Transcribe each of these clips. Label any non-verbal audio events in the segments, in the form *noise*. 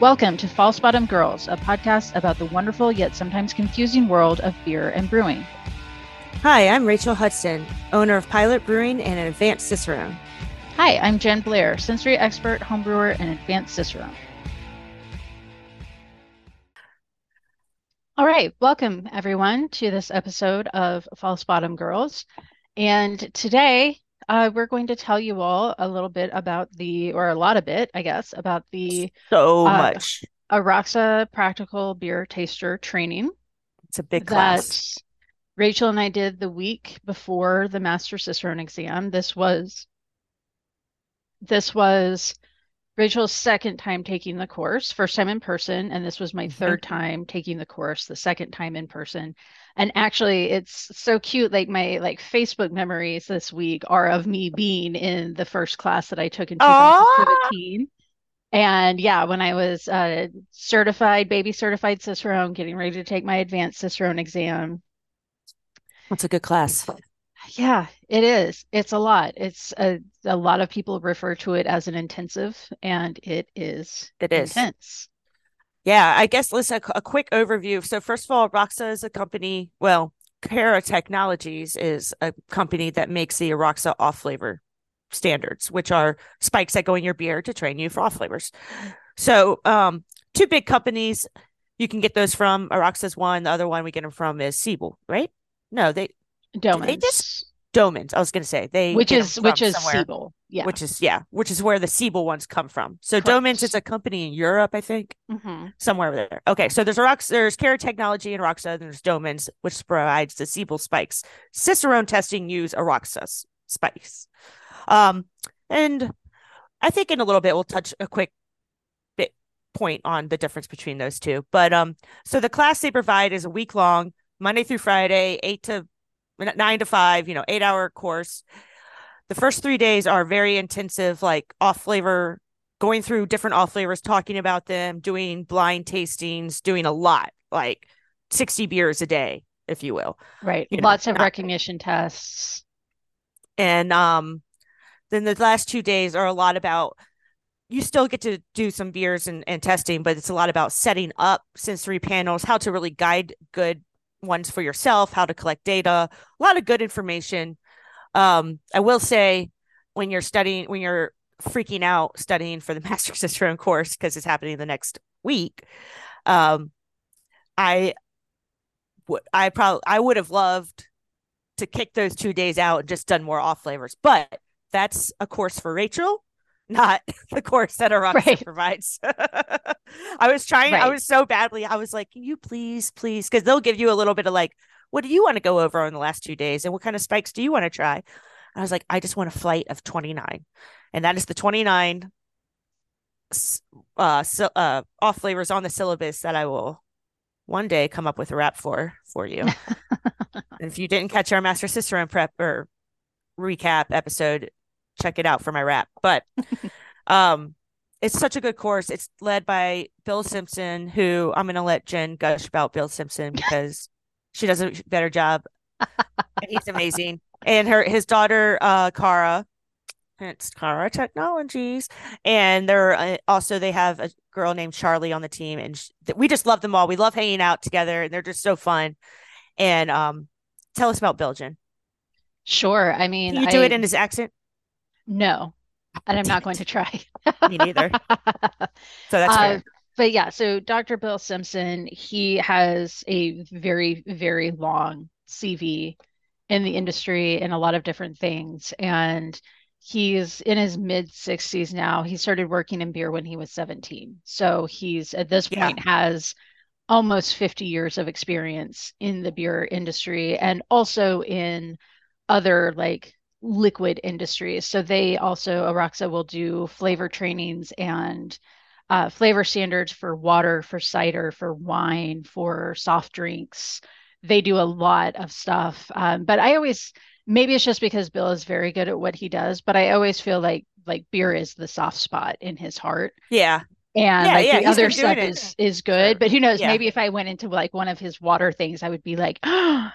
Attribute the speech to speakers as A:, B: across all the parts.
A: Welcome to False Bottom Girls, a podcast about the wonderful yet sometimes confusing world of beer and brewing.
B: Hi, I'm Rachael Hudson, owner of Pilot Brewing and an advanced Cicerone.
A: Hi, I'm Jen Blair, sensory expert, homebrewer, and advanced Cicerone. All right, welcome everyone to this episode of False Bottom Girls. And today uh, we're going to tell you all a little bit about the, or a lot of it, I guess, about the
B: So
A: Uh,
B: much.
A: Aroxa Practical Beer Taster Training
B: It's a big
A: that
B: class.
A: Rachael and I did the week before the Master Cicerone exam. This was this was Rachael's second time taking the course, first time in person, and this was my
B: Mhm.
A: third time taking the course, the second time in person. And actually, it's so cute. Like my like Facebook memories this week are of me being in the first class that I took in
B: Aw!
A: 2017. And yeah, when I was uh, certified, baby certified Cicerone, getting ready to take my advanced Cicerone exam.
B: That's a good class.
A: Yeah, it is. It's a lot. It's a, a lot of people refer to it as an intensive, and it is
B: It is.
A: intense.
B: Yeah, I guess let's a, a quick overview. So first of all, Aroxa is a company. Well, Cara Technologies is a company that makes the Aroxa off flavor standards, which are spikes that go in your beer to train you for off flavors. So, um, two big companies you can get those from. Aroxa's one. The other one we get them from is Siebel, right? No, they
A: Domans,
B: just- Domans. I was going to say they
A: which is which is
B: somewhere.
A: Siebel. Yeah.
B: which is yeah, which is where the Siebel ones come from. So
A: Correct.
B: Domans is a company in Europe, I think,
A: hmm
B: somewhere over there. Okay, so there's a Rox, there's Cara Technology and Aroxa, and there's Domans, which provides the Siebel spikes. Cicerone testing use Aroxa's spikes. Um, and I think in a little bit we'll touch a quick bit point on the difference between those two. But um, so the class they provide is a week long, Monday through Friday, eight to nine to five, you know, eight hour course. The first three days are very intensive, like off flavor, going through different off flavors, talking about them, doing blind tastings, doing a lot, like 60 beers a day, if you will.
A: Right.
B: you know,
A: Lots of
B: not-
A: recognition tests.
B: And um, then the last two days are a lot about you still get to do some beers and, and testing, but it's a lot about setting up sensory panels, how to really guide good ones for yourself, how to collect data, a lot of good information. Um, I will say when you're studying, when you're freaking out studying for the *laughs* Master Cicerone course because it's happening the next week, um, I would I probably I would have loved to kick those two days out and just done more off flavors, but that's a course for Rachael, not *laughs* the course that Aroxa
A: Right.
B: provides. *laughs* I was trying, I was so badly, I was like, can you please, please, because they'll give you a little bit of like, what do you want to go over on the last two days, and what kind of spikes do you want to try? I was like, I just want a flight of twenty nine, and that is the twenty nine uh, sil- uh off flavors on the syllabus that I will one day come up with a rap for for you. *laughs* and if you didn't catch our Master Cicerone prep or recap episode, check it out for my rap. But *laughs* um it's such a good course. It's led by Bill Simpson, who I'm gonna let Jen gush about Bill Simpson *laughs* because she does a better job. and he's *laughs* amazing. And her his daughter uh Cara it's Cara Technologies, and they're uh, also they have a girl named Charlie on the team, and sh- we just love them all. We love hanging out together, and they're just so fun. And um, tell us about Belgian.
A: Sure. I mean,
B: Can you do
A: I
B: it in his accent?
A: No, and I'm not going to try. *laughs*
B: Me neither. *laughs* So that's
A: Uh,
B: fair.
A: But yeah, so Dr. Bill Simpson, he has a very, very long CV in the industry and a lot of different things. And he's in his mid 60s now. He started working in beer when he was 17. So he's at this
B: Yeah.
A: point has almost 50 years of experience in the beer industry and also in other like liquid industries. So they also, Aroxa will do flavor trainings and uh, flavor standards for water, for cider, for wine, for soft drinks. They do a lot of stuff. Um, but I always, maybe it's just because Bill is very good at what he does, but I always feel like like beer is the soft spot in his heart.
B: Yeah,
A: And
B: Yeah,
A: like
B: yeah,
A: the other stuff
B: it
A: is is good. But who knows?
B: yeah.
A: Maybe if I went into like one of his water things, I would be like, *gasps* oh,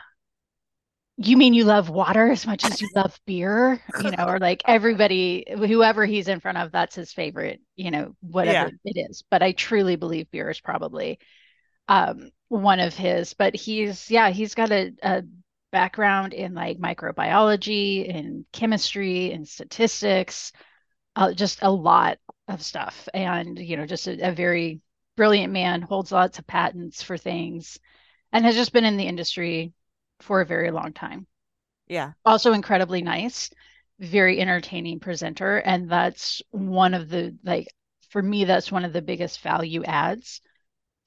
A: you mean you love water as much as you *laughs* love beer? You know, or like everybody, whoever he's in front of, that's his favorite, you know, whatever
B: Yeah.
A: it is. But I truly believe beer is probably um, one of his. But he's, yeah, he's got a, a background in like microbiology and chemistry and statistics, uh, just a lot of stuff. And, you know, just a, a very brilliant man, holds lots of patents for things, and has just been in the industry for a very long time.
B: Yeah.
A: Also incredibly nice, very entertaining presenter. And that's one of the, like, for me, that's one of the biggest value adds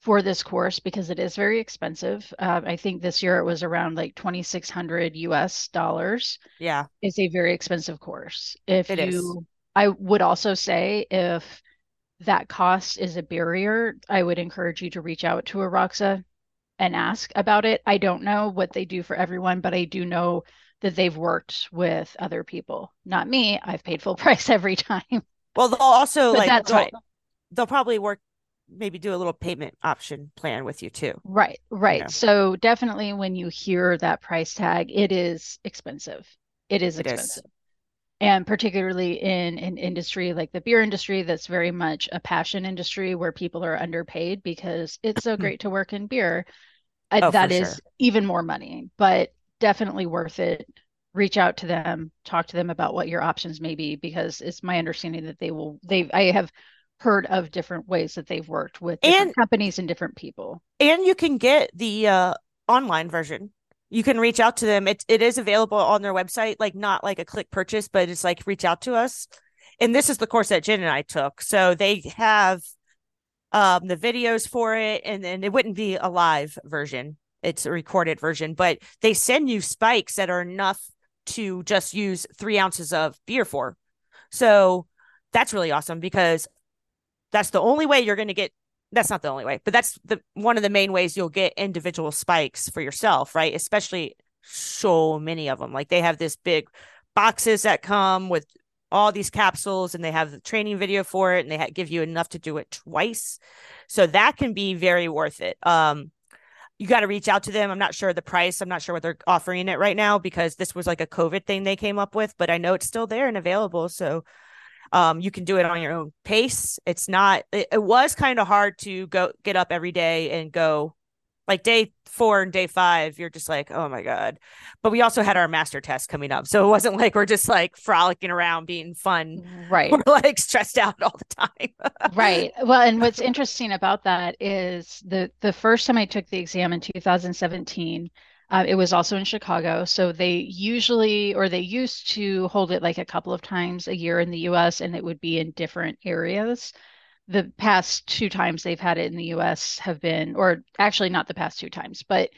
A: for this course because it is very expensive. Uh, I think this year it was around like 2,600 US dollars.
B: Yeah.
A: It's a very expensive course. If
B: It
A: you,
B: is.
A: I would also say if that cost is a barrier, I would encourage you to reach out to Aroxa and ask about it. I don't know what they do for everyone, but I do know that they've worked with other people. Not me. I've paid full *laughs* price every time.
B: Well, they'll also like
A: that's
B: they'll,
A: fine.
B: they'll probably work maybe do a little payment option plan with you too.
A: Right, right.
B: know.
A: So definitely when you hear that price tag, it is expensive. It is
B: It is.
A: And particularly in an industry like the beer industry, that's very much a passion industry where people are underpaid because it's so great to work in beer.
B: Oh,
A: that is
B: sure.
A: even more money, but definitely worth it. Reach out to them, talk to them about what your options may be, because it's my understanding that they will, they, I have heard of different ways that they've worked with different
B: And
A: companies and different people.
B: and you can get the uh online version. You can reach out to them. It it is available on their website, like not like a click purchase, but it's like reach out to us. And this is the course that Jen and I took. So they have um the videos for it, and then it wouldn't be a live version. It's a recorded version, but they send you spikes that are enough to just use three ounces of beer for. So that's really awesome because that's the only way you're going to get that's not the only way but that's the one of the main ways you'll get individual spikes for yourself right? Especially so many of them like they have this big boxes that come with all these capsules and they have the training video for it and they ha- give you enough to do it twice. So that can be very worth it. Um you got to reach out to them. I'm not sure the price. I'm not sure what they're offering it right now because this was like a covid thing they came up with but i know it's still there and available. So um, you can do it on your own pace. It's not. It, it was kind of hard to go get up every day and go. Like day four and day five, you're just like, oh my god. But we also had our master test coming up, so it wasn't like we're just like frolicking around, being fun.
A: Right.
B: We're like stressed out all the time. *laughs*
A: Right. Well, and what's interesting about that is the the first time I took the exam in 2017, uh, it was also in Chicago. So they usually, or they used to hold it like a couple of times a year in the US, and it would be in different areas. The past two times they've had it in the US have been, or actually not the past two times, but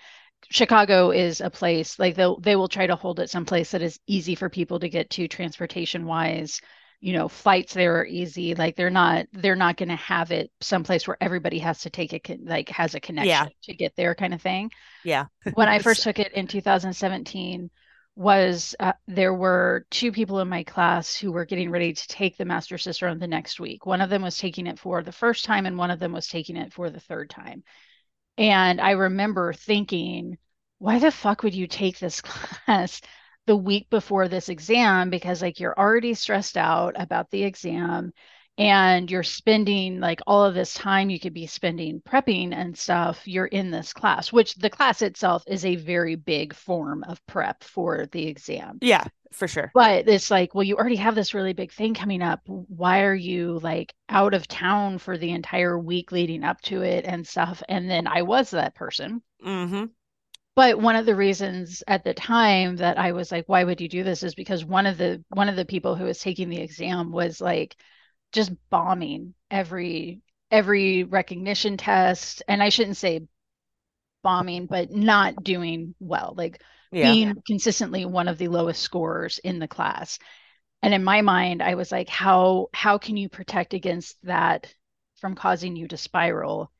A: Chicago is a place like they'll they will try to hold it someplace that is easy for people to get to transportation wise you know flights there are easy like they're not they're not going to have it someplace where everybody has to take it like has a connection
B: Yeah.
A: to get there kind of thing
B: yeah.
A: when i *laughs* first took it in 2017 was uh, there were two people in my class who were getting ready to take the master cicerone the next week one of them was taking it for the first time and one of them was taking it for the third time and i remember thinking why the fuck would you take this *laughs* class the week before this exam because like you're already stressed out about the exam and you're spending like all of this time you could be spending prepping and stuff you're in this class which the class itself is a very big form of prep for the exam
B: Yeah, for sure.
A: but it's like well you already have this really big thing coming up why are you like out of town for the entire week leading up to it and stuff and then i was that person
B: Mm-hmm.
A: But one of the reasons at the time that I was like, why would you do this is because one of the one of the people who was taking the exam was like just bombing every every recognition test. And I shouldn't say bombing, but not doing well, like
B: Yeah.
A: being consistently one of the lowest scorers in the class. And in my mind, I was like, how how can you protect against that from causing you to spiral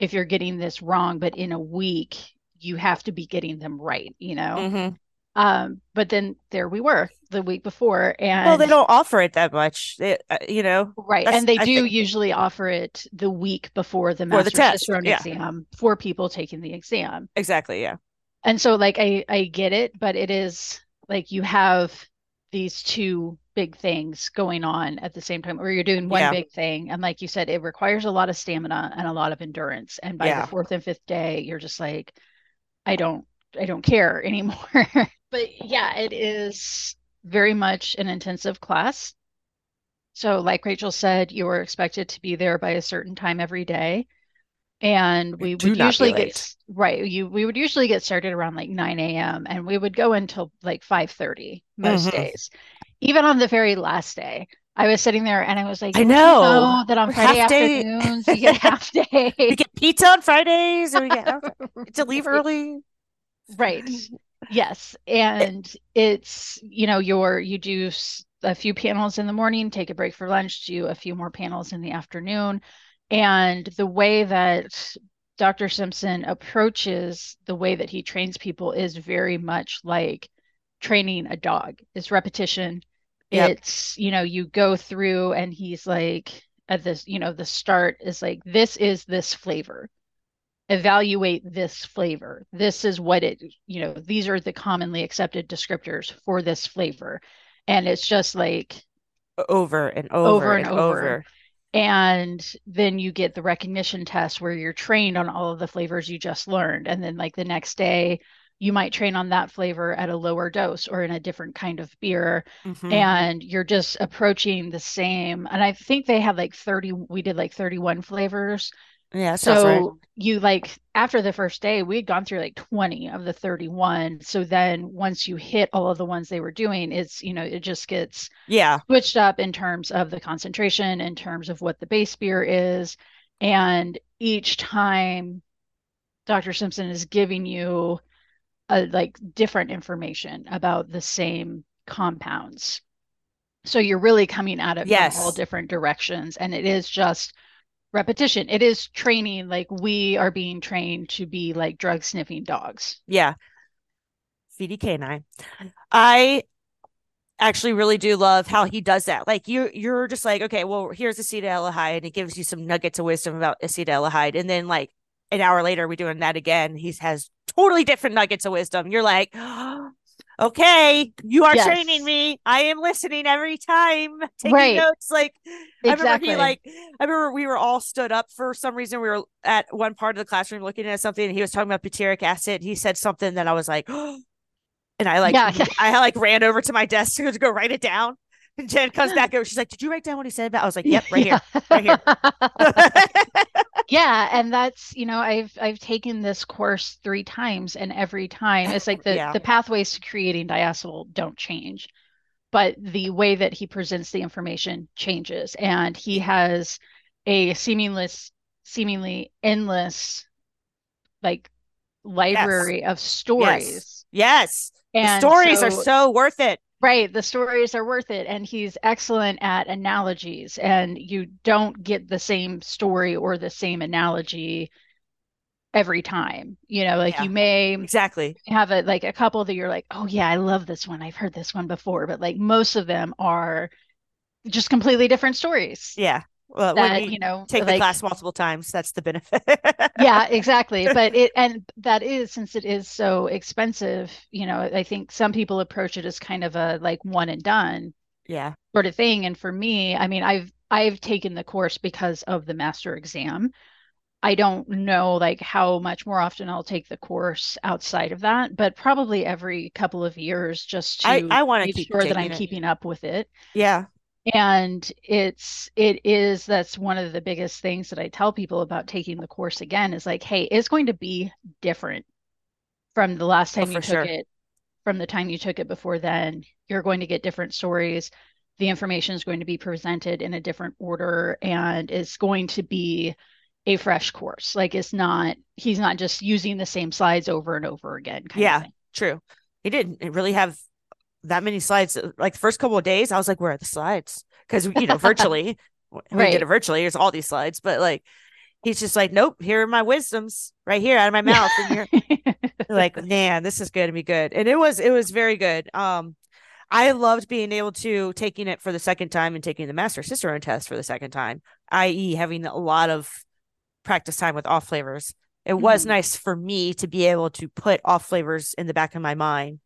A: if you're getting this wrong, but in a week you have to be getting them right, you know?
B: Mm-hmm.
A: Um, but then there we were the week before, and
B: Well, they don't offer it that much. They, uh, you know,
A: right, and they
B: I
A: do
B: think-
A: usually offer it the week before the
B: For the test, yeah.
A: exam for people taking the exam.
B: exactly. Yeah.
A: And so like I I get it, but it is like you have these two big things going on at the same time, or you're doing one
B: Yeah.
A: big thing. And like you said, it requires a lot of stamina and a lot of endurance. And by the fourth and fifth day, you're just like, I don't I don't care anymore. *laughs* But yeah, it is very much an intensive class. So like Rachael said, you were expected to be there by a certain time every day. And we
B: Do
A: would usually get right, you we would usually get started around like 9 a.m. and we would go until like 5:30 most
B: hmm
A: days. Even on the very last day, I was sitting there and I was like,
B: I
A: don't you
B: know.
A: know that on Friday
B: Half day.
A: afternoons you get half *laughs*
B: we
A: day?
B: get pizza on Fridays and we get *laughs* to leave early.
A: Right. Yes. And it's, you know, your you do a few panels in the morning, take a break for lunch, do a few more panels in the afternoon. And the way that Dr. Simpson approaches the way that he trains people is very much like training a dog. It's repetition.
B: Yep.
A: It's, you know, you go through and he's like at this, you know, the start is like, this is this flavor evaluate this flavor. This is what it, you know, these are the commonly accepted descriptors for this flavor. And it's just like
B: Over and
A: over
B: over
A: and
B: and
A: over.
B: over.
A: And then you get the recognition test where you're trained on all of the flavors you just learned. And then, like, the next day, you might train on that flavor at a lower dose or in a different kind of beer.
B: Mhm.
A: And you're just approaching the same. And I think they had like 30, we did like 31 flavors.
B: Yeah, sounds right.
A: So you like after the first day, we had gone through like 20 of the 31. So then once you hit all of the ones they were doing, it's, you know, it just gets
B: Yeah.
A: switched up in terms of the concentration, in terms of what the base beer is. And each time Dr. Simpson is giving you like different information about the same compounds. So you're really coming at it from all different directions. And it is just repetition. It is training like we are being trained to be like drug sniffing dogs.
B: Yeah. VDK9. I actually really do love how he does that. Like you you're just like, okay, well, here's acetaldehyde, and it gives you some nuggets of wisdom about acetaldehyde. And then like an hour later, we're doing that again. He has totally different nuggets of wisdom. You're like, *gasps* okay, you are
A: Yes.
B: training me. I am listening every time, taking
A: Right.
B: notes. Like I remember
A: Exactly.
B: he like I remember we were all stood up for some reason. We were at one part of the classroom looking at something, and he was talking about butyric acid. He said something that I was like, *gasps* and I like
A: Yeah.
B: I like ran over to my desk *laughs* to go write it down. And *laughs* Jen comes back *laughs* over. She's like, "Did you write down what he said?" About? I was like, "Yep, right here, *laughs* right here."
A: Yeah, and that's, you know, I've I've taken this course three times and every time it's like the
B: Yeah.
A: the pathways to creating diacetyl don't change, but the way that he presents the information changes and he has a seamless seemingly endless like library of stories.
B: yes,
A: And
B: stories are
A: so-
B: so worth it.
A: Right, the stories are worth it, and he's excellent at analogies, and you don't get the same story or the same analogy every time. You know, like
B: Yeah.
A: you may
B: Exactly.
A: have a like a couple that you're like, oh yeah, I love this one. I've heard this one before, but like most of them are just completely different stories
B: Yeah. Well,
A: that,
B: you
A: you know,
B: take the class multiple times, that's the benefit. *laughs*
A: yeah, exactly. But it, and that is, since it is so expensive, you know, I think some people approach it as kind of a like one and done.
B: yeah.
A: sort of thing. And for me, I mean, I've I've taken the course because of the master exam. I don't know like how much more often I'll take the course outside of that, but probably every couple of years just to
B: I I want to
A: make
B: keep
A: sure that I'm
B: it.
A: keeping up with it.
B: Yeah.
A: And it's it is that's one of the biggest things that I tell people about taking the course again is like, hey, it's going to be different from the last
B: Oh,
A: time you took
B: sure.
A: it, from the time you took it before then. You're going to get different stories. The information is going to be presented in a different order, and it's going to be a fresh course. Like it's not, he's not just using the same slides over and over again, kind
B: Yeah. True. He didn't really have that many slides. Like the first couple of days, I was like, "Where are the slides?" Because you know, virtually, *laughs* we did it virtually. There's all these slides, but like, he's just like, "Nope, here are my wisdoms right here out of my mouth," and you're *laughs* like, "Man, this is going to be good." And it was, it was very good. Um, I loved being able to taking it for the second time and taking the master cicerone test for the second time, i.e., having a lot of practice time with off flavors. it was nice for me to be able to put off flavors in the back of my mind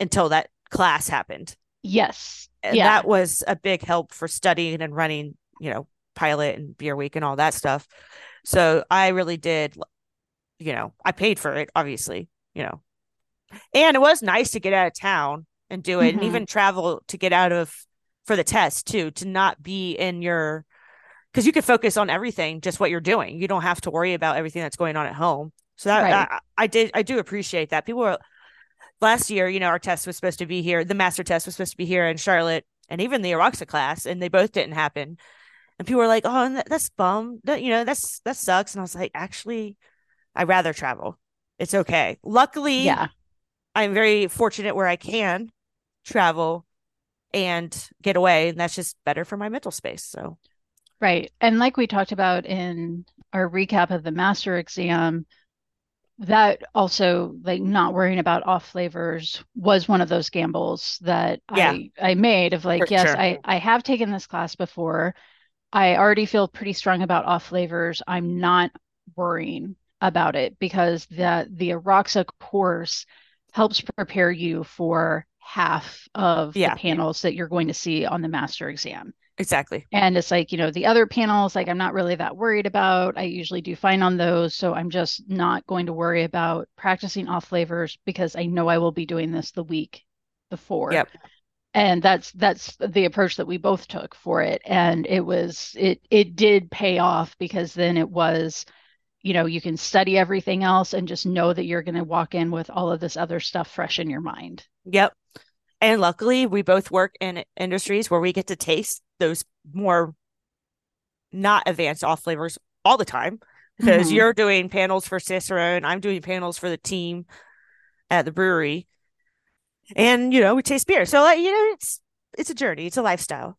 B: until that class happened.
A: Yes.
B: And
A: yeah.
B: that was a big help for studying and running, you know, pilot and beer week and all that stuff. So I really did, you know, I paid for it, obviously, you know. And it was nice to get out of town and do it
A: Mhm.
B: and even travel to get out of for the test too, to not be in your because you could focus on everything, just what you're doing. You don't have to worry about everything that's going on at home. So that
A: Right.
B: I, I did I do appreciate that. People were last year, you know, our test was supposed to be here. The master test was supposed to be here in Charlotte, and even the Aroxa class, and they both didn't happen. And people were like, "Oh, that, that's bum. That you know, that's that sucks." And I was like, "Actually, I'd rather travel. It's okay. Luckily,
A: Yeah.
B: I'm very fortunate where I can travel and get away, and that's just better for my mental space." So
A: Right. And like we talked about in our recap of the master exam, that also like not worrying about off flavors was one of those gambles that
B: Yeah.
A: I I made of like,
B: For
A: yes,
B: sure.
A: I I have taken this class before. I already feel pretty strong about off flavors. I'm not worrying about it because the the Aroxa course helps prepare you for half of
B: Yeah.
A: the panels that you're going to see on the master exam.
B: Exactly.
A: And it's like, you know, the other panels, like I'm not really that worried about. I usually do fine on those. So I'm just not going to worry about practicing off flavors because I know I will be doing this the week before.
B: Yep.
A: And that's that's the approach that we both took for it. And it was it it did pay off because then it was, you know, you can study everything else and just know that you're going to walk in with all of this other stuff fresh in your mind.
B: Yep. And luckily, we both work in industries where we get to taste those more not advanced off flavors all the time because
A: Mhm.
B: you're doing panels for Cicerone and I'm doing panels for the team at the brewery. And, you know, we taste beer. So, like, you know, it's it's a journey, it's a lifestyle.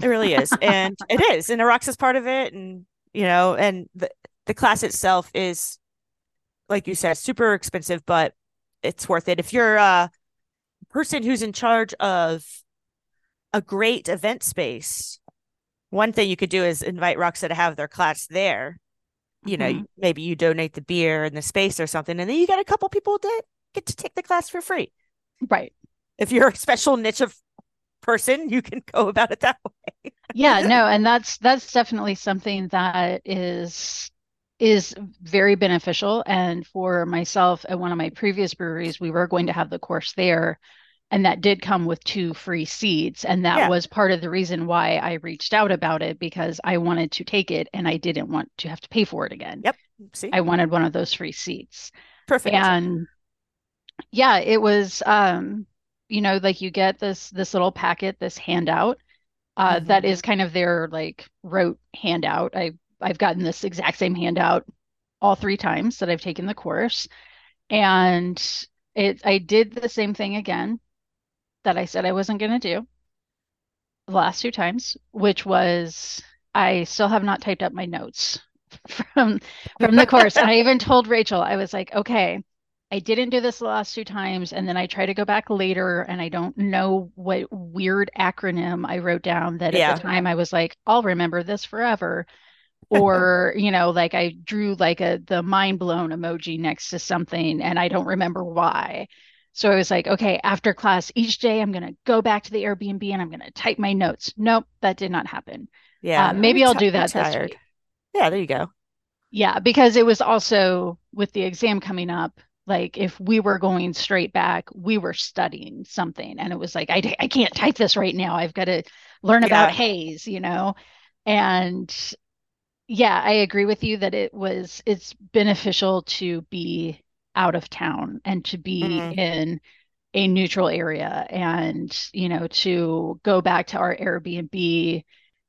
B: It really is. and *laughs* it is. And Arox is part of it. And, you know, and the, the class itself is, like you said, super expensive, but it's worth it. If you're a person who's in charge of a great event space, one thing you could do is invite Aroxa to have their class there. You know,
A: Mhm.
B: maybe you donate the beer and the space or something, and then you got a couple people that get to take the class for free.
A: Right.
B: If you're a special niche of person, you can go about it that way.
A: Yeah, *laughs* no, and that's that's definitely something that is is very beneficial. And for myself at one of my previous breweries, we were going to have the course there, and that did come with two free seats. And that
B: Yeah.
A: was part of the reason why I reached out about it because I wanted to take it and I didn't want to have to pay for it again.
B: Yep. See,
A: I wanted one of those free seats.
B: perfect.
A: And yeah, it was um, you know, like you get this this little packet, this handout, uh, that
B: Mhm.
A: is kind of their like rote handout. I I've gotten this exact same handout all three times that I've taken the course. And it I did the same thing again that I said I wasn't going to do the last two times, which was I still have not typed up my notes *laughs* from from the course. I *laughs* even told Rachael, I was like, okay, I didn't do this the last two times, and then I try to go back later, and I don't know what weird acronym I wrote down that
B: Yeah.
A: at the time I was like, I'll remember this forever. Or, *laughs* you know, like I drew like a the mind blown emoji next to something and I don't remember why. So I was like, okay, after class each day, I'm going to go back to the Airbnb and I'm going to type my notes. Nope, that did not happen.
B: yeah.
A: uh, maybe I'll do that this
B: tired.
A: week.
B: Yeah, there you go.
A: Yeah, because it was also with the exam coming up, like if we were going straight back, we were studying something. And it was like, I, I can't type this right now. I've got to learn about
B: Yeah.
A: haze, you know? And yeah, I agree with you that it was, it's beneficial to be out of town and to be
B: Mhm.
A: in a neutral area and, you know, to go back to our Airbnb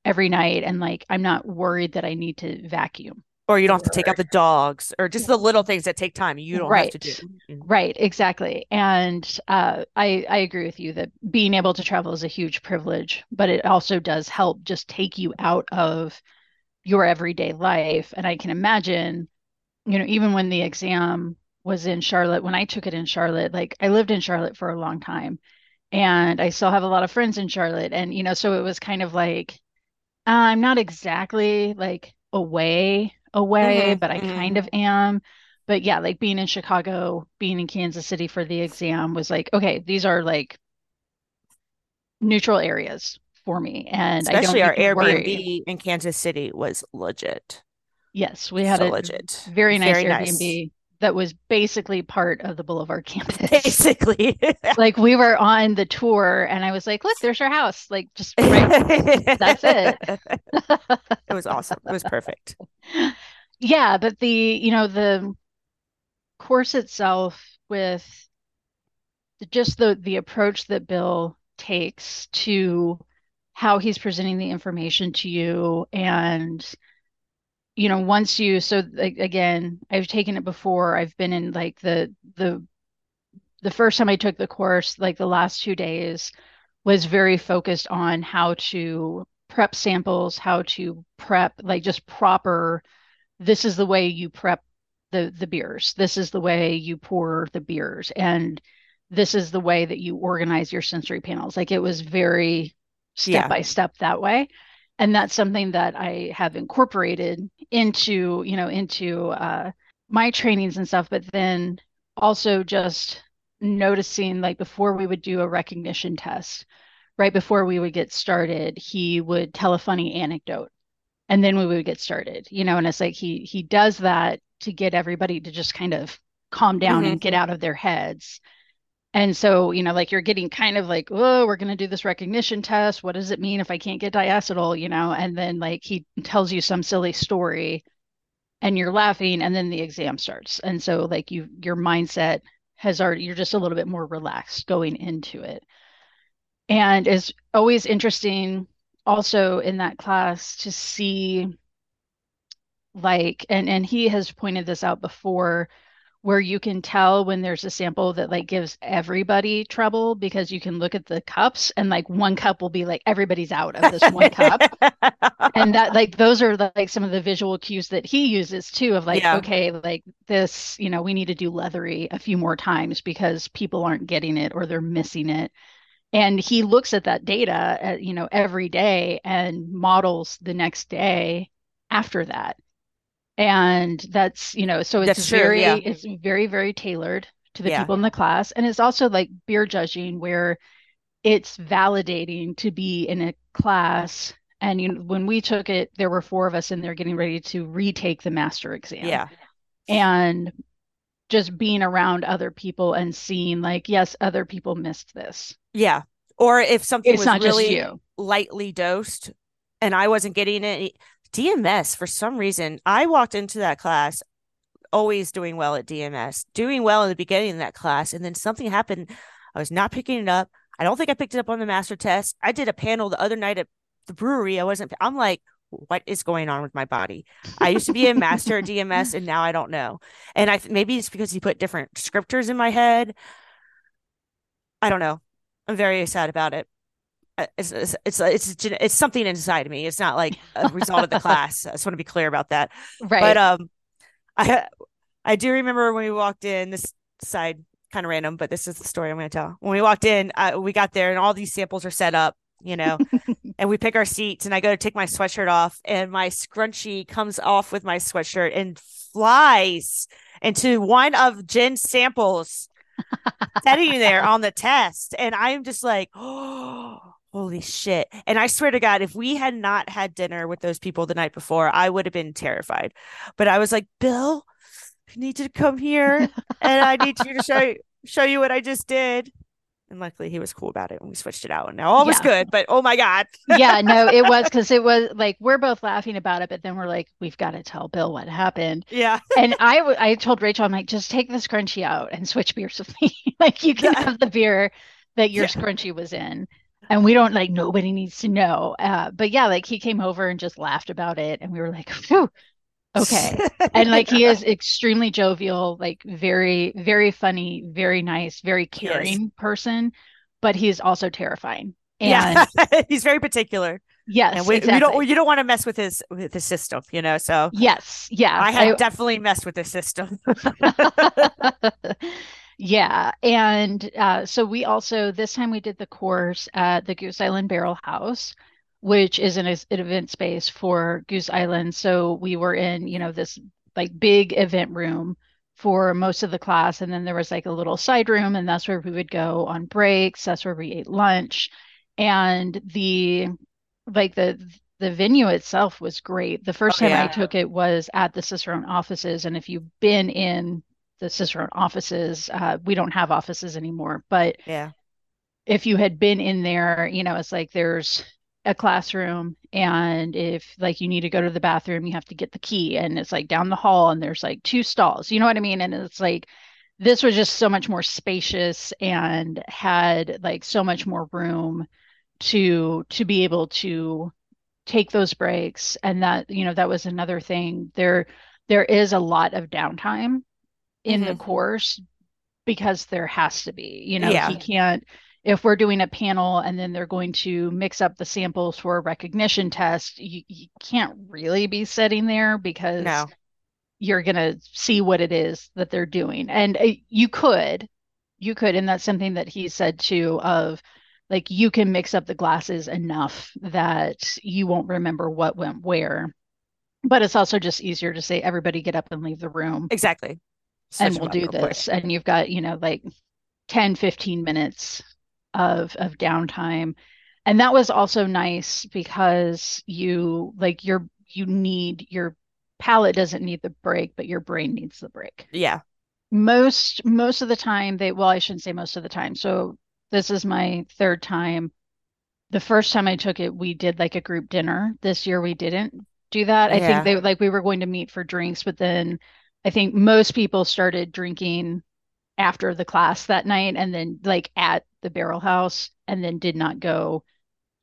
A: every night and like, I'm not worried that I need to vacuum.
B: Or you don't have to take out the dogs, or just the little things that take time. You don't have to
A: Right.
B: do.
A: Right, exactly. And uh, I I agree with you that being able to travel is a huge privilege, but it also does help just take you out of your everyday life. And I can imagine, you know, even when the exam was in Charlotte, when I took it in Charlotte, like I lived in Charlotte for a long time, and I still have a lot of friends in Charlotte, and you know, so it was kind of like I'm not exactly like away away,
B: Mhm,
A: but I
B: mhm.
A: kind of am. But yeah, like being in Chicago, being in Kansas City for the exam was like, okay, these are like neutral areas for me, and
B: Especially our
A: to worry.
B: Airbnb in Kansas City was legit.
A: Yes, we had
B: So
A: a
B: legit.
A: very nice
B: Very nice.
A: That was basically part of the Boulevard campus. *laughs*
B: Basically. *laughs*
A: Like we were on the tour and I was like, look, there's our house. Like just *laughs* right, that's it.
B: it was awesome. It was perfect.
A: Yeah, but the, you know, the course itself with just the the approach that Bill takes to how he's presenting the information to you and you know once you so like, again I've taken it before I've been in like the the the first time I took the course like the last two days was very focused on how to prep samples how to prep like just proper this is the way you prep the the beers. This is the way you pour the beers, and this is the way that you organize your sensory panels. Like it was very step
B: Yeah.
A: by step that way. And that's something that I have incorporated into, you know, into uh, my trainings and stuff. But then also just noticing, like before we would do a recognition test, right before we would get started, he would tell a funny anecdote and then we would get started you know and it's like he he does that to get everybody to just kind of calm down
B: hmm
A: and get out of their heads and so you know like you're getting kind of like oh we're going to do this recognition test. What does it mean if i can't get diacetyl? You know and then like he tells you some silly story and you're laughing and then the exam starts. And so like you your mindset has already you're just a little bit more relaxed going into it. And it's always interesting also in that class to see like and and he has pointed this out before where you can tell when there's a sample that like gives everybody trouble because you can look at the cups and like one cup will be like everybody's out of this one cup. And that *laughs* like those are the, like some of the visual cues that he uses too of like
B: yeah.
A: okay like this you know we need to do leathery a few more times because people aren't getting it or they're missing it. And he looks at that data at, you know every day and models the next day after that and that's you know so it's
B: That's true.
A: very
B: Yeah.
A: it's very very tailored to the
B: Yeah.
A: people in the class and it's also like beer judging where it's validating to be in a class and you know, when we took it there were four of us in there getting ready to retake the master exam
B: Yeah.
A: and just being around other people and seeing like yes other people missed this
B: Yeah. Or if something
A: it's
B: was
A: not just
B: really
A: you
B: lightly dosed and I wasn't getting it, DMS, for some reason, I walked into that class always doing well at DMS, doing well in the beginning of that class. And then something happened. I was not picking it up. I don't think I picked it up on the master test. I did a panel the other night at the brewery. I wasn't, I'm like, what is going on with my body? I used to be a master at DMS and now I don't know. And I maybe it's because he put different descriptors in my head. I don't know. I'm very sad about it. Uh, It's, it's it's it's it's something inside of me. It's not like a result of the class. I just want to be clear about that. *laughs*
A: Right.
B: But um, I I do remember when we walked in. This side kind of random, but this is the story I'm going to tell. When we walked in, I, we got there and all these samples are set up, you know, *laughs* and we pick our seats. And I go to take my sweatshirt off, and my scrunchie comes off with my sweatshirt and flies into one of Jen's samples *laughs* sitting there on the test. And I'm just like, *gasps* oh, holy shit. And I swear to God, if we had not had dinner with those people the night before, I would have been terrified. But I was like, Bill, I need you to come here and I need you to show you *laughs* show you what I just did. And luckily he was cool about it and we switched it out and now all was good. But oh my God.
A: yeah no it was *laughs* because it was like we're both laughing about it but then we're like we've got to tell bill what happened
B: yeah.
A: and I, w- I told rachael i'm like just take the scrunchie out and switch beers with me *laughs* like you can
B: Yeah.
A: have the beer that your
B: Yeah.
A: scrunchie was in and we don't like nobody needs to know uh, but yeah like he came over and just laughed about it and we were like *laughs* Phew, okay and like he is *laughs* extremely jovial like very very funny very nice very
B: yes.
A: caring person but he's also terrifying
B: Yeah.
A: and *laughs*
B: He's very particular. And
A: yes
B: we, we don't
A: exactly
B: you don't want to mess with his with his system, you know. So
A: yes yeah
B: I
A: I,
B: definitely messed with his system.
A: Yeah and uh, so we also this time we did the course at the goose island barrel house which is an, an event space for Goose Island. So we were in, you know, this like big event room for most of the class. And then there was like a little side room, and that's where we would go on breaks. That's where we ate lunch. And the like the the venue itself was great. The first
B: Oh
A: time I took it was at the Cicerone offices. And if you've been in the Cicerone offices, uh, we don't have offices anymore, but
B: Yeah.
A: if you had been in there, you know, it's like there's a classroom and if like you need to go to the bathroom, you have to get the key and it's like down the hall and there's like two stalls. You know what I mean? And it's like this was just so much more spacious and had like so much more room to to be able to take those breaks and that you know that was another thing there there is a lot of downtime in the
B: hmm
A: course because there has to be. You know, he can't, if we're doing a panel and then they're going to mix up the samples for a recognition test, you, you can't really be sitting there because
B: No.
A: you're going to see what it is that they're doing. And uh, you could, you could, and that's something that he said too of like you can mix up the glasses enough that you won't remember what went where. But it's also just easier to say, everybody get up and leave the room
B: Exactly.
A: And we'll do
B: quick.
A: this. And you've got, you know, like 10, 15 minutes of of downtime. And that was also nice because you like your you need your palate doesn't need the break, but your brain needs the break.
B: Yeah.
A: Most most of the time they well, I shouldn't say most of the time. So this is my third time. The first time I took it, we did like a group dinner. This year we didn't do that. I think
B: Yeah.
A: they like we were going to meet for drinks, but then I think most people started drinking after the class that night and then like at the barrel house and then did not go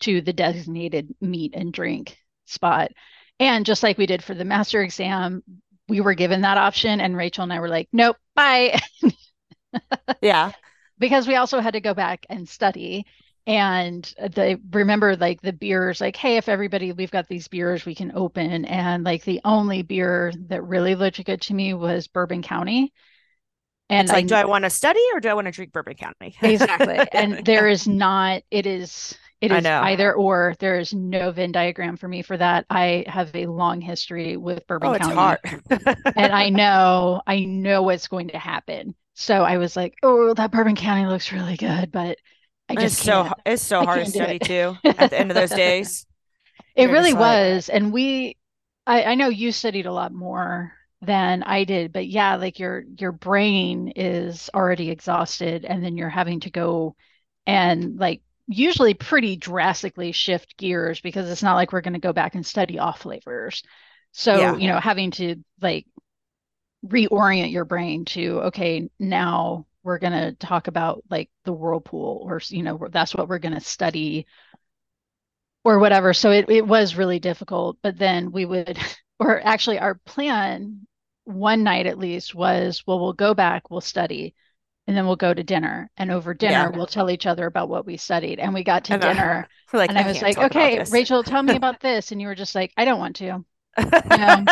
A: to the designated meet and drink spot. And just like we did for the master exam, we were given that option and Rachael and I were like, nope, bye. *laughs*
B: Yeah.
A: because we also had to go back and study. And they remember like the beers, like, hey, if everybody, we've got these beers we can open. And like the only beer that really looked good to me was Bourbon County. And
B: It's like, do
A: I
B: I want to study or do I want to drink Bourbon County? *laughs*
A: exactly. And there is not, it is, it
B: I
A: is either or. There is no Venn diagram for me for that. I have a long history with Bourbon
B: Oh,
A: County and I *laughs* know, I know what's going to happen. So I was like, oh, that Bourbon County looks really good, but I
B: It's
A: just
B: so
A: can't.
B: h- it's so
A: I
B: hard to study too *laughs* at the end of those days.
A: It
B: You're
A: really
B: like,
A: was. And we, I, I know you studied a lot more than I did, but yeah, like your your brain is already exhausted, and then you're having to go and like usually pretty drastically shift gears because it's not like we're going to go back and study off flavors. So,
B: yeah,
A: you know, having to like reorient your brain to, okay, now we're going to talk about like the whirlpool or, you know, that's what we're going to study or whatever. So it, it was really difficult. But then we would, *laughs* or actually, our plan one night at least was, well, we'll go back, we'll study, and then we'll go to dinner. And over dinner,
B: yeah.
A: we'll tell each other about what we studied. And we got to
B: And
A: dinner, *laughs*
B: we're like,
A: and
B: I
A: I was like, okay. Rachael, tell me about *laughs* this. And you were just like, I don't want to. You know,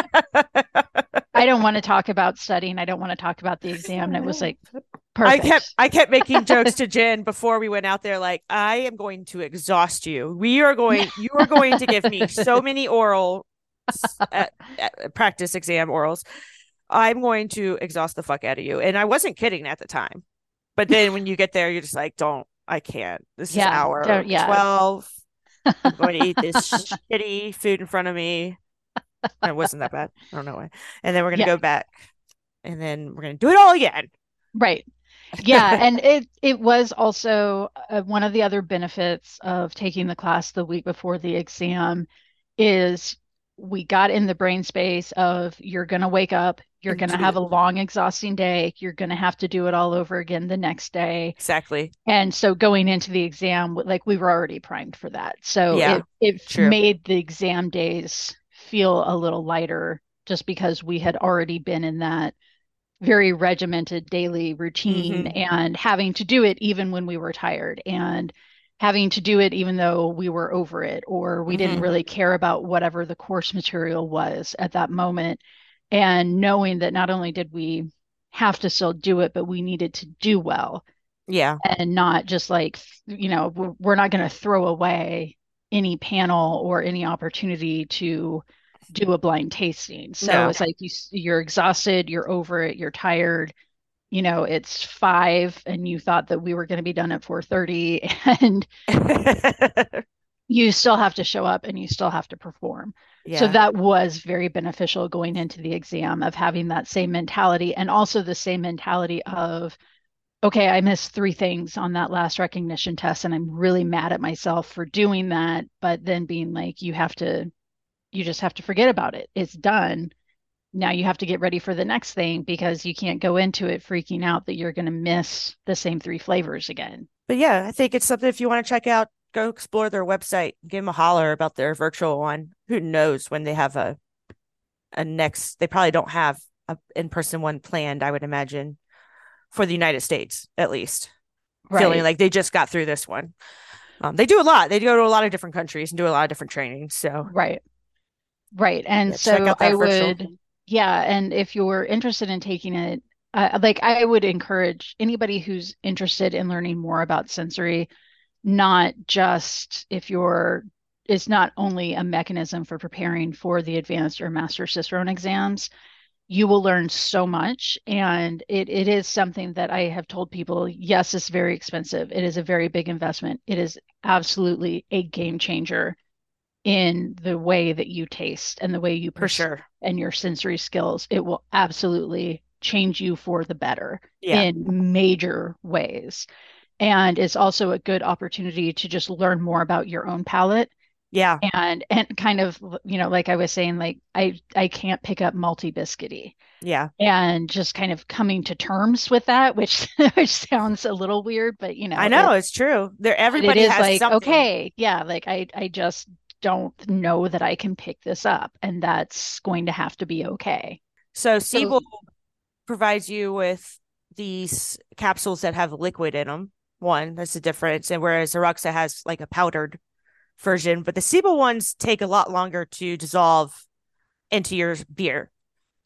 A: I don't want to talk about studying. I don't want to talk about the exam. And it was like,
B: I kept. I kept making jokes *laughs* to Jen before we went out there, like, I am going to exhaust you. We are going, you are going to give me so *laughs* many oral at practice exam orals. I'm going to exhaust the fuck out of you. And I wasn't kidding at the time. But then when you get there, you're just like, don't, I can't. This is
A: Yeah,
B: hour
A: yeah.
B: 12. I'm going to eat this *laughs* shitty food in front of me. And it wasn't that bad. I don't know why. And then we're going to
A: Yeah.
B: go back and then we're going to do it all again.
A: Right. Yeah, *laughs* and it it was also uh, one of the other benefits of taking the class the week before the exam is we got in the brain space of you're going to wake up, you're going to have a long, exhausting day, you're going to have to do it all over again the next day.
B: Exactly.
A: And so going into the exam, like we were already primed for that. So
B: Yeah,
A: it it
B: true.
A: made the exam days feel a little lighter just because we had already been in that very regimented daily routine
B: Mhm.
A: and having to do it even when we were tired and having to do it even though we were over it or we didn't
B: Mhm.
A: really care about whatever the course material was at that moment. And knowing that not only did we have to still do it, but we needed to do well
B: Yeah.
A: and not just like, you know, we're not going to throw away any panel or any opportunity to do a blind tasting. So
B: No.
A: it's like you you're exhausted, you're over it, you're tired. You know, it's five and you thought that we were going to be done at 4:30 *laughs* and *laughs* you still have to show up and you still have to perform. So that was very beneficial going into the exam of having that same mentality and also the same mentality of, okay, I missed three things on that last recognition test and I'm really mad at myself for doing that. But then being like, you have to, you just have to forget about it. It's done. Now you have to get ready for the next thing because you can't go into it freaking out that you're going to miss the same three flavors again.
B: But yeah, I think it's something if you want to check out, go explore their website, give them a holler about their virtual one. Who knows when they have a a next they probably don't have a in-person one planned, I would imagine, for the United States at least. Feeling like they just got through this one. Um, they do a lot. They go to a lot of different countries and do a lot of different trainings. So
A: Right. Right. And
B: Yeah,
A: so I would, yeah, and if you're interested in taking it, uh, like I would encourage anybody who's interested in learning more about sensory, not just if you're, it's not only a mechanism for preparing for the advanced or master Cicerone exams. You will learn so much, and it it is something that I have told people, yes, it's very expensive. It is a very big investment. It is absolutely a game changer in the way that you taste and the way you perceive
B: sure.
A: and your sensory skills, it will absolutely change you for the better
B: Yeah.
A: in major ways. And it's also a good opportunity to just learn more about your own palate
B: Yeah.
A: and and kind of, you know, like I was saying, like I I can't pick up malty biscuity
B: Yeah.
A: and just kind of coming to terms with that, which *laughs* which sounds a little weird, but you know,
B: I know
A: it-
B: it's true. There everybody
A: it is like
B: something.
A: okay yeah like i i just don't know that i can pick this up and that's going to have to be okay
B: So
A: So-
B: provides you with these capsules that have liquid in them. One, that's the difference. And whereas Aroxa has like a powdered version, but the Siebel ones take a lot longer to dissolve into your beer.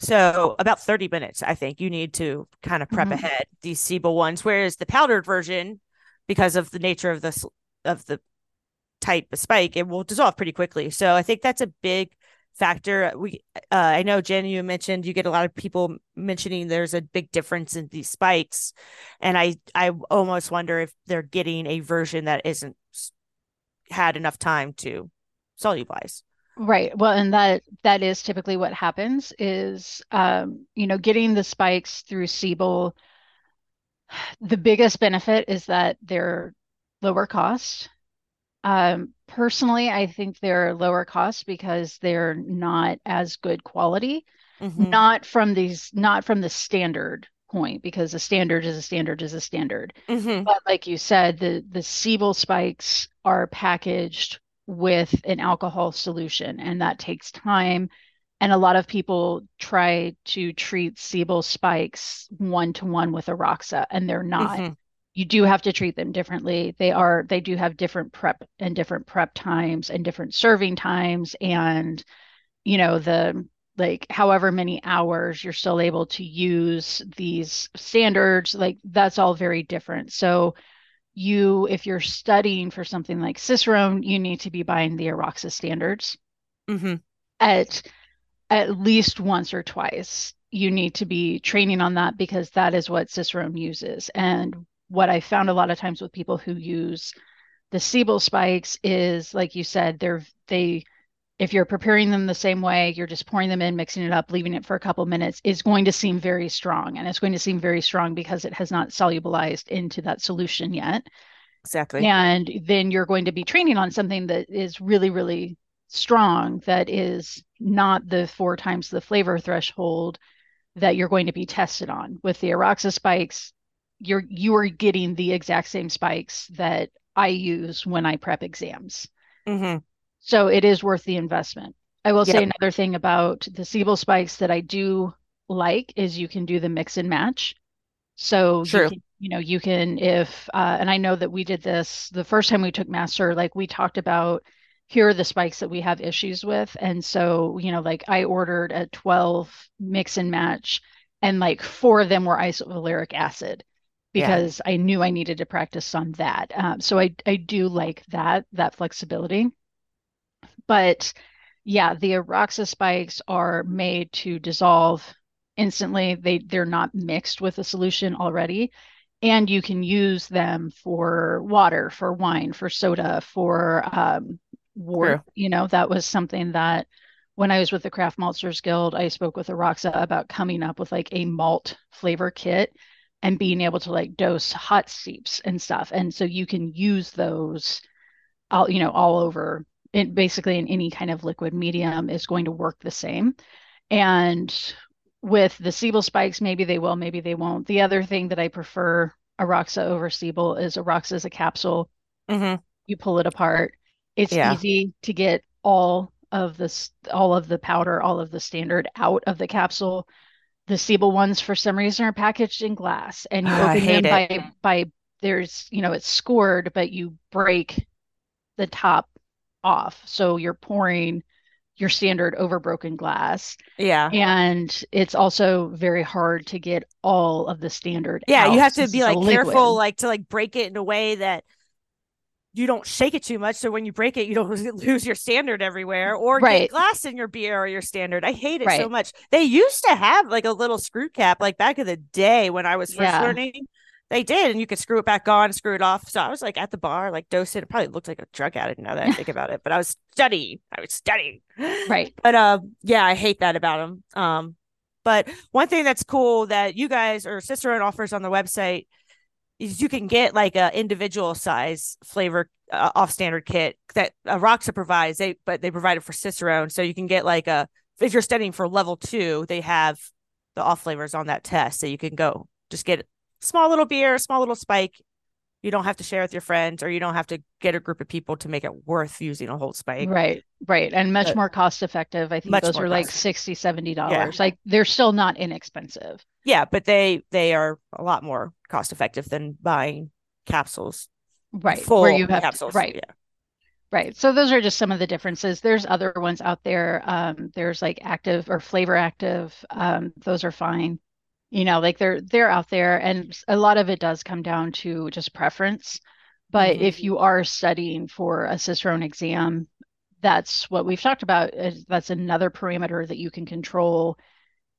B: So about 30 minutes, I think you need to kind of prep
A: Mhm.
B: ahead these Siebel ones. Whereas the powdered version, because of the nature of this of the type of spike, it will dissolve pretty quickly. So I think that's a big factor. We, uh, I know Jen, you mentioned you get a lot of people mentioning there's a big difference in these spikes, and I, I almost wonder if they're getting a version that isn't had enough time to solubilize.
A: right well and that that is typically what happens is um you know getting the spikes through Siebel the biggest benefit is that they're lower cost um personally i think they're lower cost because they're not as good quality
B: Mhm.
A: not from these not from the standard point because a standard is a standard is a standard
B: Mhm.
A: but like you said the the Siebel spikes are packaged with an alcohol solution and that takes time and a lot of people try to treat Siebel spikes one to one with Aroxa and they're not
B: Mhm.
A: You do have to treat them differently. They are they do have different prep and different prep times and different serving times and you know the like however many hours you're still able to use these standards like that's all very different. So you if you're studying for something like Cicerone, you need to be buying the Aroxa standards
B: Mhm.
A: at at least once or twice. You need to be training on that because that is what Cicerone uses. And what I found a lot of times with people who use the Siebel spikes is, like you said, they're they if you're preparing them the same way, you're just pouring them in, mixing it up, leaving it for a couple minutes, is going to seem very strong. And it's going to seem very strong because it has not solubilized into that solution yet.
B: Exactly.
A: And then you're going to be training on something that is really, really strong, that is not the four times the flavor threshold that you're going to be tested on. With the Aroxa spikes, you're you are getting the exact same spikes that I use when I prep exams.
B: Mhm.
A: So it is worth the investment. I will say another thing about the Siebel spikes that I do like is you can do the mix and match. So you can, you know, you can if uh, and I know that we did this the first time we took master, like we talked about here are the spikes that we have issues with. And so, you know, like I ordered a 12 mix and match and like four of them were isovaleric acid
B: Yeah.
A: because I knew I needed to practice on that. Um, so I I do like that that flexibility. but yeah, the Aroxa spikes are made to dissolve instantly. They they're not mixed with a solution already. And you can use them for water, for wine, for soda, for um, wort.
B: True.
A: You know, that was something that when I was with the Craft Maltsters Guild, I spoke with Aroxa about coming up with like a malt flavor kit and being able to like dose hot steeps and stuff. And so you can use those all, you know, all over it basically in any kind of liquid medium is going to work the same. And with the Siebel spikes, maybe they will, maybe they won't. The other thing that I prefer Aroxa over Siebel is Aroxa is a capsule.
B: Mm-hmm.
A: You pull it apart. It's
B: Yeah.
A: easy to get all of this, all of the powder, all of the standard out of the capsule. The Siebel ones, for some reason, are packaged in glass, and you
B: ah, I
A: open them
B: hate it.
A: by by there's, you know, it's scored, but you break the top off, so you're pouring your standard over broken glass.
B: Yeah.
A: And it's also very hard to get all of the standard
B: Yeah, you have to be like careful, like to like break it in a way that you don't shake it too much. So when you break it, you don't *laughs* lose your standard everywhere or
A: Right.
B: get glass in your beer or your standard. I hate it so much. They used to have like a little screw cap, like back in the day when I was first
A: Yeah.
B: learning. They did, and you could screw it back on, screw it off. So I was like at the bar, like dosing. It probably looked like a drug addict now that I *laughs* think about it, but I was studying. I was studying.
A: Right.
B: But um, yeah, I hate that about them. Um, but one thing that's cool that you guys or Cicerone offers on the website is you can get like a individual size flavor uh, off standard kit that uh, Aroxa provides. They but they provide it for Cicerone, so you can get like a if you're studying for level two, they have the off flavors on that test, so you can go just get small little beer, small little spike. You don't have to share with your friends, or you don't have to get a group of people to make it worth using a whole spike.
A: Right. Right. And much
B: But-
A: more cost effective. I think those are like
B: cost-
A: 60 70 dollars. Like they're still not inexpensive.
B: Yeah, but they they are a lot more cost effective than buying capsules.
A: Right.
B: Full
A: Where you have to-
B: capsules.
A: right.
B: Yeah.
A: Right. So those are just some of the differences. There's other ones out there. Um, there's like active or FlavorActiV. Um, those are fine. You know, like they're they're out there, and a lot of it does come down to just preference. But
B: Mhm.
A: if you are studying for a Cicerone exam, that's what we've talked about. That's another parameter that you can control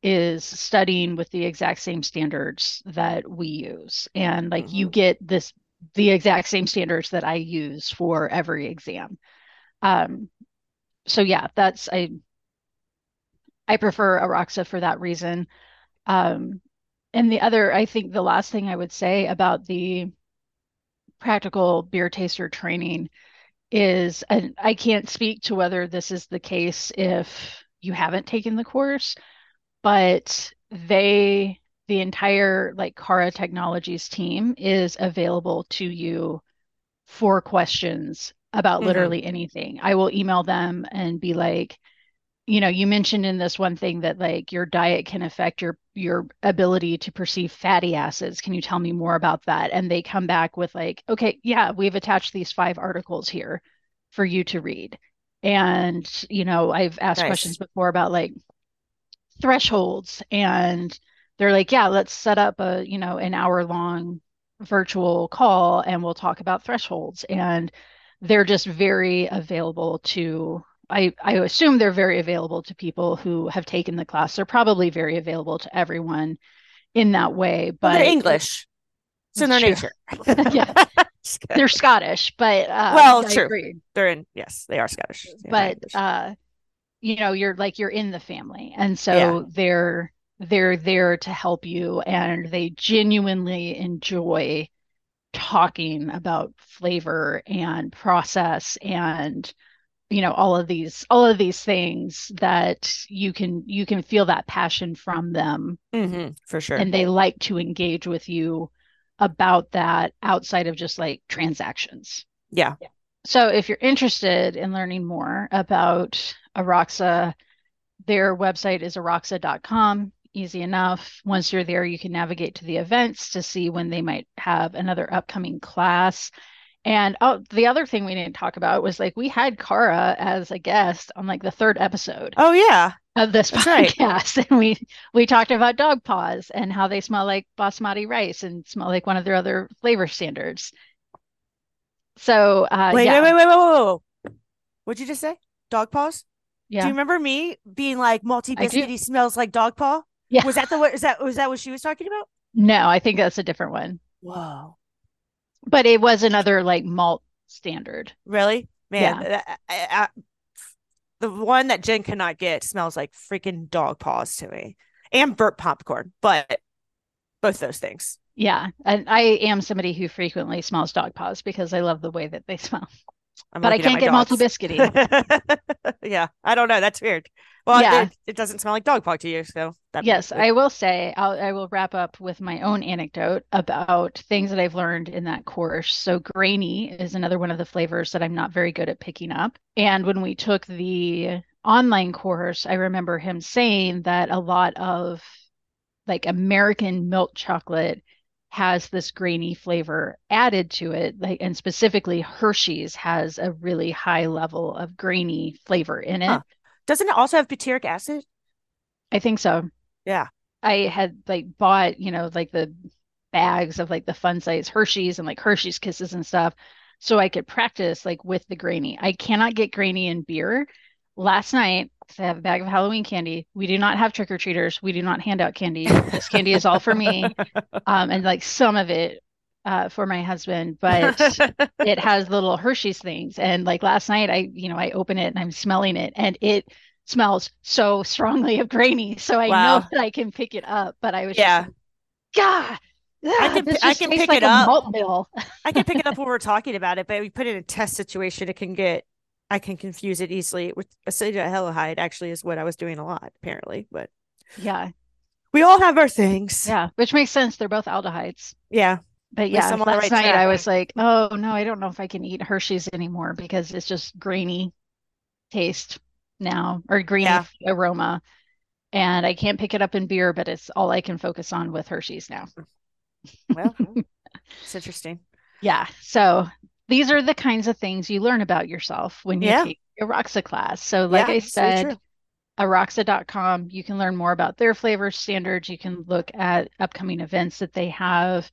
A: is studying with the exact same standards that we use. And like you
B: Mhm.
A: get this the exact same standards that I use for every exam. Um, so yeah, that's I I prefer Aroxa for that reason. Um, and the other, I think the last thing I would say about the practical beer taster training is, and I can't speak to whether this is the case if you haven't taken the course, but they, the entire like Cara Technologies team is available to you for questions about
B: Mhm.
A: literally anything. I will email them and be like, you know, you mentioned in this one thing that like your diet can affect your your ability to perceive fatty acids. Can you tell me more about that? And they come back with like, okay, yeah, we've attached these five articles here for you to read. And, you know, I've asked
B: Nice.
A: questions before about like thresholds and they're like, yeah, let's set up a, you know, an hour long virtual call and we'll talk about thresholds. And they're just very available to, I, I assume they're very available to people who have taken the class. They're probably very available to everyone in that way,
B: Well,
A: but
B: they're English. It's in their
A: Sure.
B: nature. *laughs* *laughs*
A: Yeah. They're Scottish, but uh,
B: Well,
A: I
B: true.
A: agree.
B: They're in yes, they are Scottish. They're
A: but uh you know you're like you're in the family and so
B: Yeah.
A: they're they're there to help you and they genuinely enjoy talking about flavor and process and you know all of these all of these things that you can you can feel that passion from them
B: Mhm, for sure.
A: and they like to engage with you about that outside of just like transactions
B: yeah.
A: so if you're interested in learning more about Aroxa, their website is aroxa.com. Easy enough. Once you're there, you can navigate to the events to see when they might have another upcoming class. And oh, the other thing we didn't talk about was like we had Cara as a guest on like the third episode
B: Oh yeah.
A: of this
B: That's right.
A: podcast, *laughs* and we we talked about dog paws and how they smell like basmati rice and smell like one of their other flavor standards. So uh,
B: Wait,
A: yeah.
B: wait, wait, wait, wait, wait, wait. What'd you just say? dog paws?
A: Yeah.
B: Do you remember me being like malty
A: I do.
B: biscuity smells like dog paw?
A: Yeah.
B: Was that the what is that was that what she was talking about?
A: No, I think that's a different one.
B: Whoa.
A: But it was another like malt standard.
B: Really? Man,
A: Yeah.
B: I- I- I- the one that Jen cannot get smells like freaking dog paws to me. And burnt popcorn, but both those things.
A: Yeah. And I am somebody who frequently smells dog paws because I love the way that they *laughs* smell.
B: I'm
A: But I can't get
B: dogs.
A: malty biscuity. *laughs*
B: yeah, I don't know. That's weird. Well,
A: Yeah.
B: it, it doesn't smell like dog paw to you, so that
A: Yes, I will say I'll, I will wrap up with my own anecdote about things that I've learned in that course. So grainy is another one of the flavors that I'm not very good at picking up. And when we took the online course, I remember him saying that a lot of like American milk chocolate has this grainy flavor added to it, like and specifically Hershey's has a really high level of grainy flavor in it.
B: Huh. doesn't it also have butyric acid?
A: I think so.
B: Yeah.
A: I had like bought, you know, like the bags of like the fun size Hershey's and like Hershey's Kisses and stuff so I could practice like with the grainy. I cannot get grainy in beer. Last night, I have a bag of Halloween candy. We do not have trick or treaters. We do not hand out candy. This candy is all for me. *laughs* Um, and like some of it uh, for my husband, but *laughs* it has little Hershey's things. And like last night, I, you know, I open it and I'm smelling it and it smells so strongly of grainy. So I
B: Wow.
A: know that I can pick it up, but I was
B: Yeah.
A: just God,
B: I can- I can pick
A: like
B: it up. I can pick it up *laughs* when we're talking about it, but we put it in a test situation. It can get, I can confuse it easily. With acetaldehyde actually is what I was doing a lot, apparently. But
A: Yeah.
B: we all have our things.
A: Yeah. Which makes sense. They're both aldehydes.
B: Yeah.
A: But yeah,
B: I'm on the
A: last
B: right
A: night
B: track.
A: I was like, oh no, I don't know if I can eat Hershey's anymore because it's just grainy taste now or grainy
B: Yeah.
A: aroma. And I can't pick it up in beer, but it's all I can focus on with Hershey's now.
B: Well, hmm. *laughs* it's interesting.
A: Yeah. So these are the kinds of things you learn about yourself when you
B: Yeah.
A: take Aroxa class. So like
B: Yeah,
A: I said. Aroxa.com, you can learn more about their flavor standards. You can look at upcoming events that they have.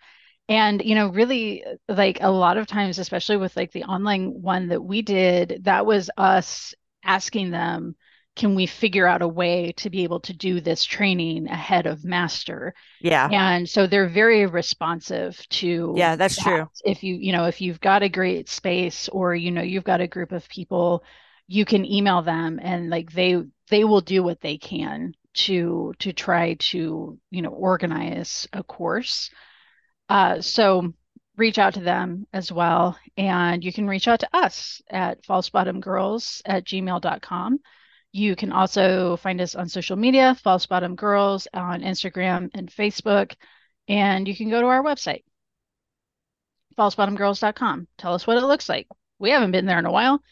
A: And, you know, really like a lot of times, especially with like the online one that we did, that was us asking them, can we figure out a way to be able to do this training ahead of master?
B: Yeah.
A: And so they're very responsive to
B: Yeah, that's
A: that.
B: true.
A: If you, you know, if you've got a great space or, you know, you've got a group of people, you can email them and like they they will do what they can to to try to, you know, organize a course. Uh, so reach out to them as well. And you can reach out to us at falsebottomgirls at gmail.com. You can also find us on social media, False Bottom Girls on Instagram and Facebook. And you can go to our website, falsebottomgirls.com. Tell us what it looks like. We haven't been there in a while.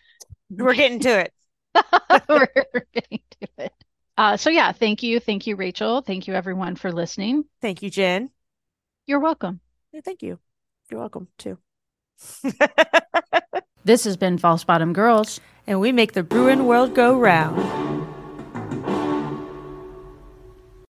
B: We're getting to it. *laughs*
A: We're getting to it. Uh, so, yeah, thank you. Thank you, Rachael. Thank you, everyone, for listening.
B: Thank you, Jen.
A: You're welcome.
B: Yeah, thank you. You're welcome too. *laughs*
A: This has been False Bottom Girls.
B: And we make the Bruin world go round.